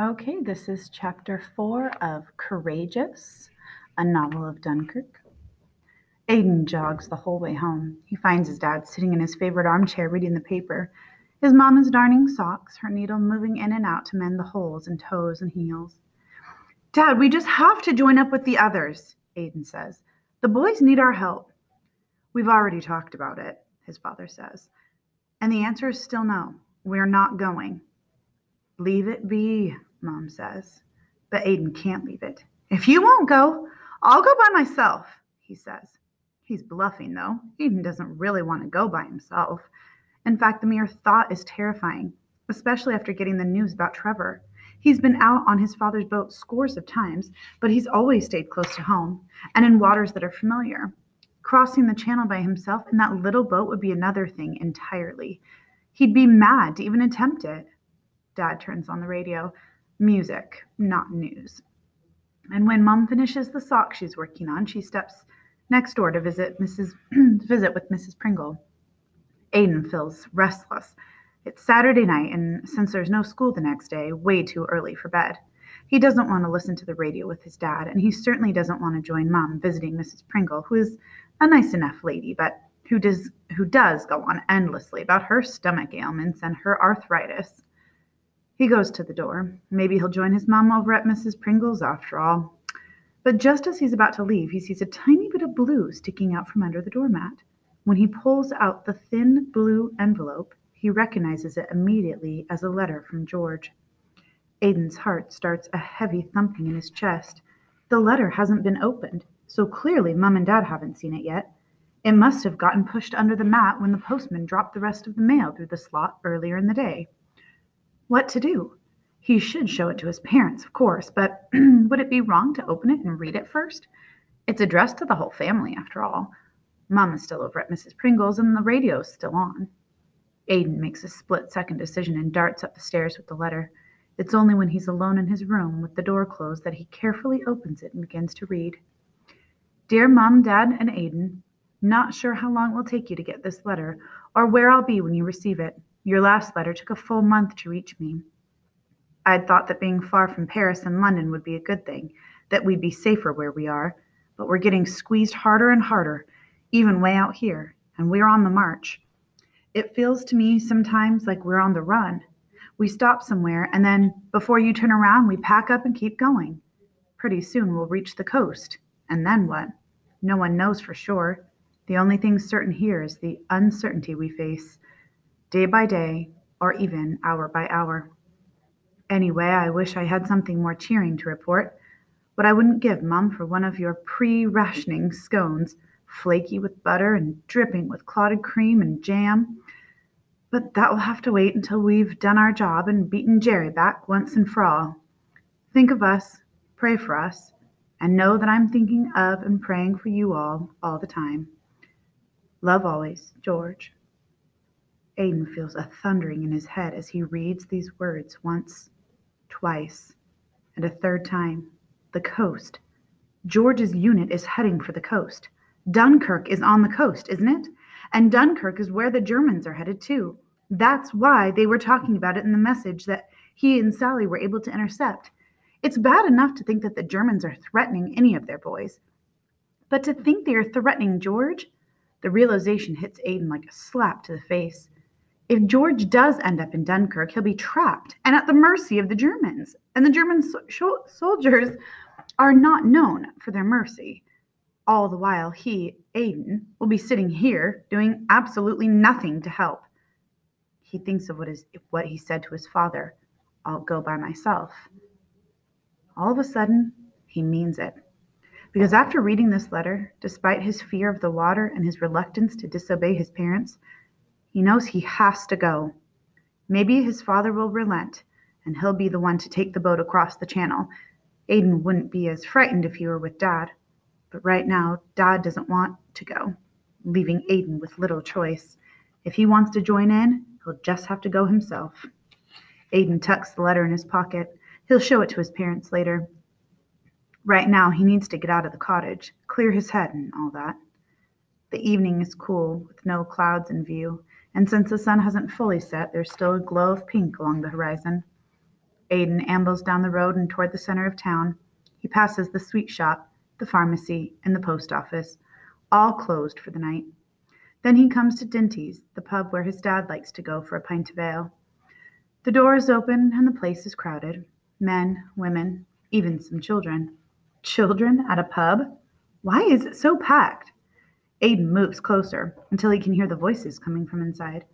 Okay, this is chapter four of Courageous, a novel of Dunkirk. Aidan jogs the whole way home. He finds his dad sitting in his favorite armchair reading the paper. His mom is darning socks, her needle moving in and out to mend the holes in toes and heels. Dad, we just have to join up with the others, Aidan says. The boys need our help. We've already talked about it, his father says. And the answer is still no. We're not going. Leave it be, Mom says. But Aidan can't leave it. If you won't go, I'll go by myself, he says. He's bluffing, though. Aidan doesn't really want to go by himself. In fact, the mere thought is terrifying, especially after getting the news about Trevor. He's been out on his father's boat scores of times, but he's always stayed close to home and in waters that are familiar. Crossing the channel by himself in that little boat would be another thing entirely. He'd be mad to even attempt it. Dad turns on the radio. Music, not news. And when Mom finishes the sock she's working on, she steps next door to visit Mrs. visit with Mrs. Pringle. Aiden feels restless. It's Saturday night, and since there's no school the next day, way too early for bed. He doesn't want to listen to the radio with his dad, and he certainly doesn't want to join Mom visiting Mrs. Pringle, who is a nice enough lady, but who does who does go on endlessly about her stomach ailments and her arthritis. He goes to the door. Maybe he'll join his mom over at Mrs. Pringle's after all. But just as he's about to leave, he sees a tiny bit of blue sticking out from under the doormat. When he pulls out the thin blue envelope, he recognizes it immediately as a letter from George. Aidan's heart starts a heavy thumping in his chest. The letter hasn't been opened, so clearly Mum and Dad haven't seen it yet. It must have gotten pushed under the mat when the postman dropped the rest of the mail through the slot earlier in the day. What to do? He should show it to his parents, of course, but would it be wrong to open it and read it first? It's addressed to the whole family, after all. Mom is still over at Mrs. Pringle's, and the radio's still on. Aidan makes a split second decision and darts up the stairs with the letter. It's only when he's alone in his room with the door closed that he carefully opens it and begins to read. Dear Mom, Dad, and Aidan, not sure how long it will take you to get this letter or where I'll be when you receive it. Your last letter took a full month to reach me. I'd thought that being far from Paris and London would be a good thing, that we'd be safer where we are, but we're getting squeezed harder and harder, even way out here, and we're on the march. It feels to me sometimes like we're on the run. We stop somewhere, and then before you turn around, we pack up and keep going. Pretty soon we'll reach the coast. And then what? No one knows for sure. The only thing certain here is the uncertainty we face day by day, or even hour by hour. Anyway, I wish I had something more cheering to report, but I wouldn't give Mum for one of your pre rationing scones, flaky with butter and dripping with clotted cream and jam. But that will have to wait until we've done our job and beaten Jerry back once and for all. Think of us, pray for us, and know that I'm thinking of and praying for you all all the time. Love always, George. Aidan feels a thundering in his head as he reads these words once, twice, and a third time. The coast. George's unit is heading for the coast. Dunkirk is on the coast, isn't it? And Dunkirk is where the Germans are headed too. That's why they were talking about it in the message that he and Sally were able to intercept. It's bad enough to think that the Germans are threatening any of their boys. But to think they are threatening George, the realization hits Aidan like a slap to the face. If George does end up in Dunkirk, he'll be trapped and at the mercy of the Germans. And the German so- soldiers are not known for their mercy. All the while, he, Aidan, will be sitting here doing absolutely nothing to help. He thinks of what, is, what he said to his father I'll go by myself. All of a sudden, he means it. Because after reading this letter, despite his fear of the water and his reluctance to disobey his parents, he knows he has to go. Maybe his father will relent, and he'll be the one to take the boat across the channel. Aidan wouldn't be as frightened if he were with Dad. But right now, Dad doesn't want to go, leaving Aidan with little choice. If he wants to join in, he'll just have to go himself. Aidan tucks the letter in his pocket. He'll show it to his parents later. Right now, he needs to get out of the cottage, clear his head, and all that. The evening is cool, with no clouds in view, and since the sun hasn't fully set, there's still a glow of pink along the horizon. Aidan ambles down the road and toward the center of town. He passes the sweet shop, the pharmacy, and the post office, all closed for the night. Then he comes to Dinty's, the pub where his dad likes to go for a pint of ale. The door is open and the place is crowded men, women, even some children. Children at a pub? Why is it so packed? Aidan moves closer until he can hear the voices coming from inside.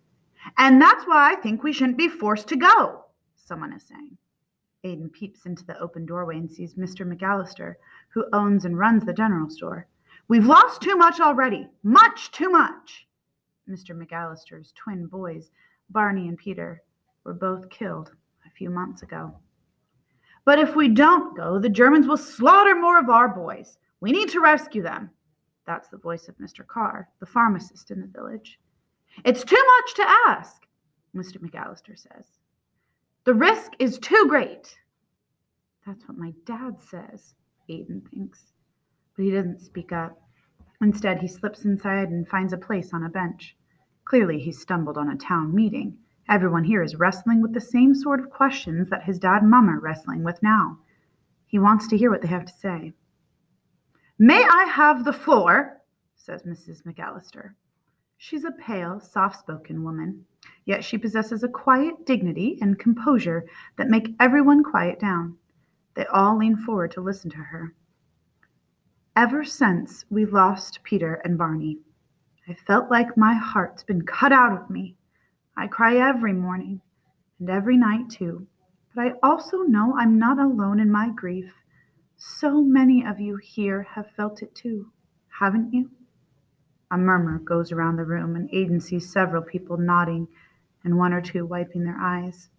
And that's why I think we shouldn't be forced to go, someone is saying. Aidan peeps into the open doorway and sees Mr. McAllister, who owns and runs the general store. We've lost too much already, much too much. Mr. McAllister's twin boys, Barney and Peter, were both killed a few months ago. But if we don't go, the Germans will slaughter more of our boys. We need to rescue them. That's the voice of Mr. Carr, the pharmacist in the village. It's too much to ask, Mr. McAllister says. The risk is too great. That's what my dad says, Aidan thinks. But he doesn't speak up. Instead, he slips inside and finds a place on a bench. Clearly, he stumbled on a town meeting. Everyone here is wrestling with the same sort of questions that his dad and mom are wrestling with now. He wants to hear what they have to say. May I have the floor? says Mrs. McAllister. She's a pale, soft spoken woman, yet she possesses a quiet dignity and composure that make everyone quiet down. They all lean forward to listen to her. Ever since we lost Peter and Barney, I felt like my heart's been cut out of me. I cry every morning and every night too. But I also know I'm not alone in my grief. So many of you here have felt it too, haven't you? A murmur goes around the room, and Aidan sees several people nodding and one or two wiping their eyes.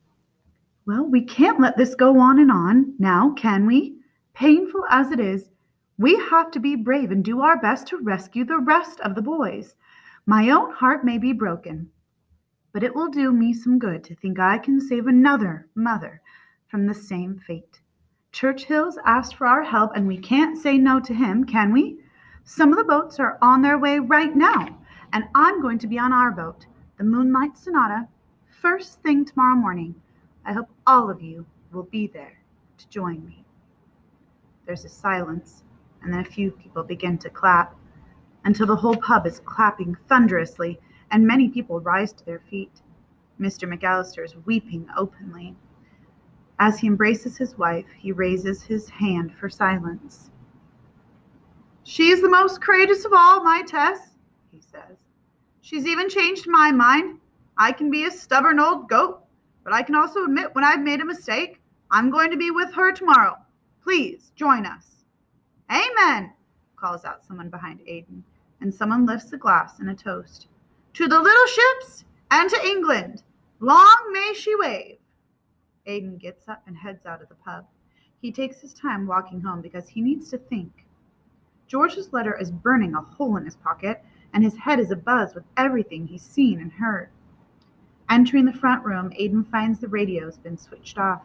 Well, we can't let this go on and on now, can we? Painful as it is, we have to be brave and do our best to rescue the rest of the boys. My own heart may be broken, but it will do me some good to think I can save another mother from the same fate. Churchill's asked for our help, and we can't say no to him, can we? Some of the boats are on their way right now, and I'm going to be on our boat, the Moonlight Sonata, first thing tomorrow morning. I hope all of you will be there to join me. There's a silence, and then a few people begin to clap until the whole pub is clapping thunderously and many people rise to their feet. Mr. McAllister is weeping openly. As he embraces his wife, he raises his hand for silence. She's the most courageous of all, my Tess, he says. She's even changed my mind. I can be a stubborn old goat, but I can also admit when I've made a mistake. I'm going to be with her tomorrow. Please join us. Amen, calls out someone behind Aidan, and someone lifts a glass in a toast. To the little ships and to England. Long may she wave. Aidan gets up and heads out of the pub. He takes his time walking home because he needs to think. George's letter is burning a hole in his pocket, and his head is abuzz with everything he's seen and heard. Entering the front room, Aidan finds the radio's been switched off.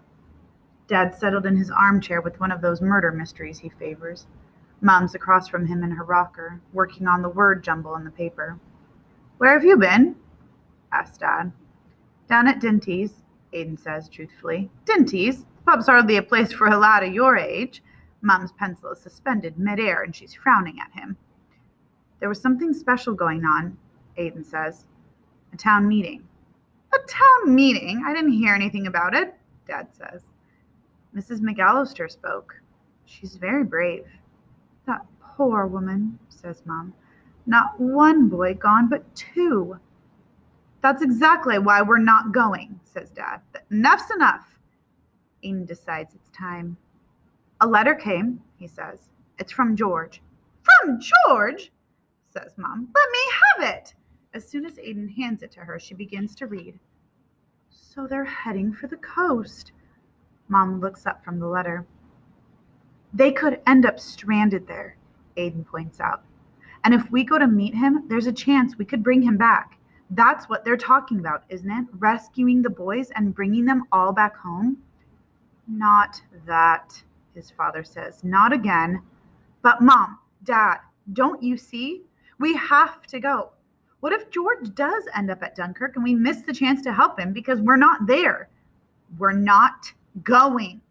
Dad settled in his armchair with one of those murder mysteries he favors. Mom's across from him in her rocker, working on the word jumble in the paper. Where have you been? asked Dad. Down at Dinty's, Aidan says truthfully. Dinty's? The pub's hardly a place for a lad of your age. Mum's pencil is suspended midair and she's frowning at him. There was something special going on, Aidan says. A town meeting. A town meeting? I didn't hear anything about it, Dad says. Mrs. McAllister spoke. She's very brave. That poor woman, says Mum. Not one boy gone, but two. That's exactly why we're not going, says Dad. Enough's enough. Aidan decides it's time. A letter came, he says. It's from George. From George? says Mom. Let me have it. As soon as Aiden hands it to her, she begins to read. So they're heading for the coast. Mom looks up from the letter. They could end up stranded there, Aiden points out. And if we go to meet him, there's a chance we could bring him back. That's what they're talking about, isn't it? Rescuing the boys and bringing them all back home? Not that, his father says. Not again. But, Mom, Dad, don't you see? We have to go. What if George does end up at Dunkirk and we miss the chance to help him because we're not there? We're not going.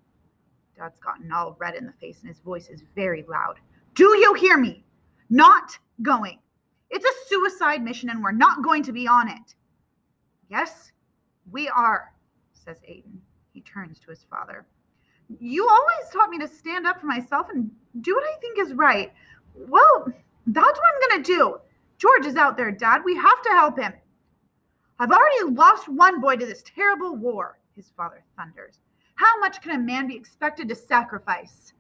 Dad's gotten all red in the face and his voice is very loud. Do you hear me? Not going. It's a suicide mission and we're not going to be on it. Yes, we are, says Aiden. He turns to his father. You always taught me to stand up for myself and do what I think is right. Well, that's what I'm going to do. George is out there, Dad. We have to help him. I've already lost one boy to this terrible war, his father thunders. How much can a man be expected to sacrifice?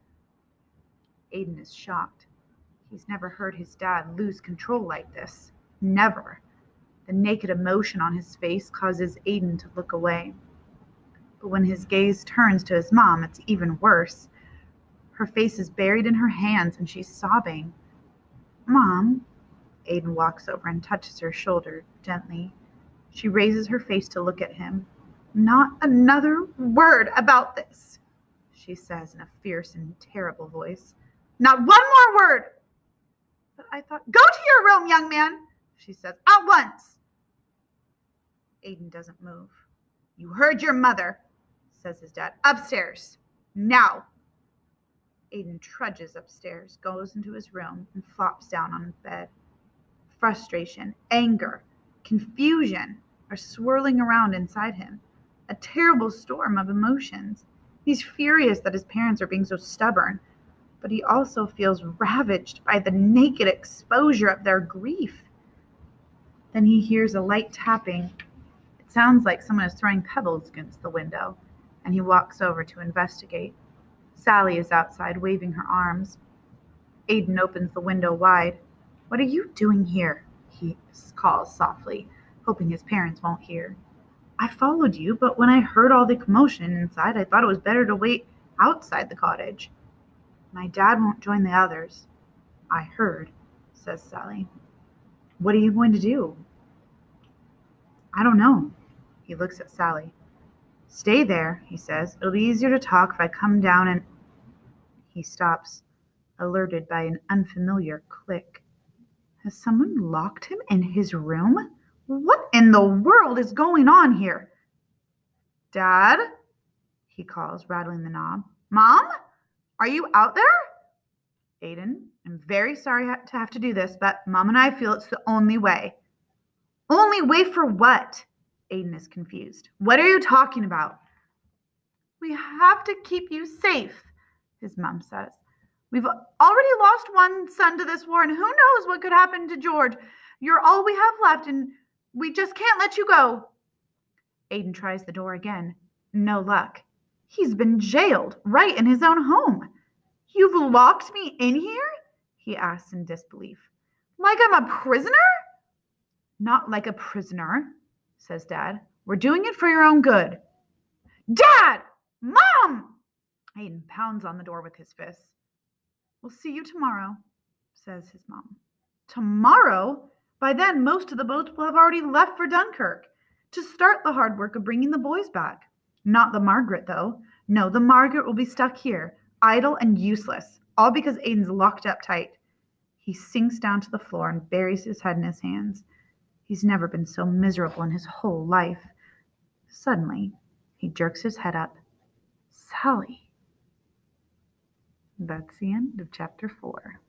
Aiden is shocked. He's never heard his dad lose control like this. Never. The naked emotion on his face causes Aiden to look away. But when his gaze turns to his mom, it's even worse. Her face is buried in her hands and she's sobbing. Mom, Aiden walks over and touches her shoulder gently. She raises her face to look at him. Not another word about this, she says in a fierce and terrible voice. Not one more word. But I thought, go to your room, young man, she says, at once. Aiden doesn't move. You heard your mother, says his dad. Upstairs. Now. Aiden trudges upstairs, goes into his room, and flops down on his bed. Frustration, anger, confusion are swirling around inside him. A terrible storm of emotions. He's furious that his parents are being so stubborn, but he also feels ravaged by the naked exposure of their grief. Then he hears a light tapping. It sounds like someone is throwing pebbles against the window, and he walks over to investigate. Sally is outside waving her arms. Aiden opens the window wide. What are you doing here? He calls softly, hoping his parents won't hear. I followed you, but when I heard all the commotion inside, I thought it was better to wait outside the cottage. My dad won't join the others. I heard, says Sally. What are you going to do? I don't know. He looks at Sally. Stay there, he says. It'll be easier to talk if I come down and. He stops, alerted by an unfamiliar click. Has someone locked him in his room? What in the world is going on here? Dad? He calls, rattling the knob. Mom? Are you out there? Aiden, I'm very sorry to have to do this, but Mom and I feel it's the only way. Only way for what? Aiden is confused. What are you talking about? We have to keep you safe, his mom says. We've already lost one son to this war, and who knows what could happen to George. You're all we have left, and we just can't let you go. Aiden tries the door again. No luck. He's been jailed right in his own home. You've locked me in here? He asks in disbelief. Like I'm a prisoner? Not like a prisoner, says Dad. We're doing it for your own good. Dad! Mom! Aiden pounds on the door with his fists. We'll see you tomorrow, says his mom. Tomorrow? By then, most of the boats will have already left for Dunkirk to start the hard work of bringing the boys back. Not the Margaret, though. No, the Margaret will be stuck here, idle and useless, all because Aiden's locked up tight. He sinks down to the floor and buries his head in his hands. He's never been so miserable in his whole life. Suddenly, he jerks his head up. Sally. That's the end of chapter four.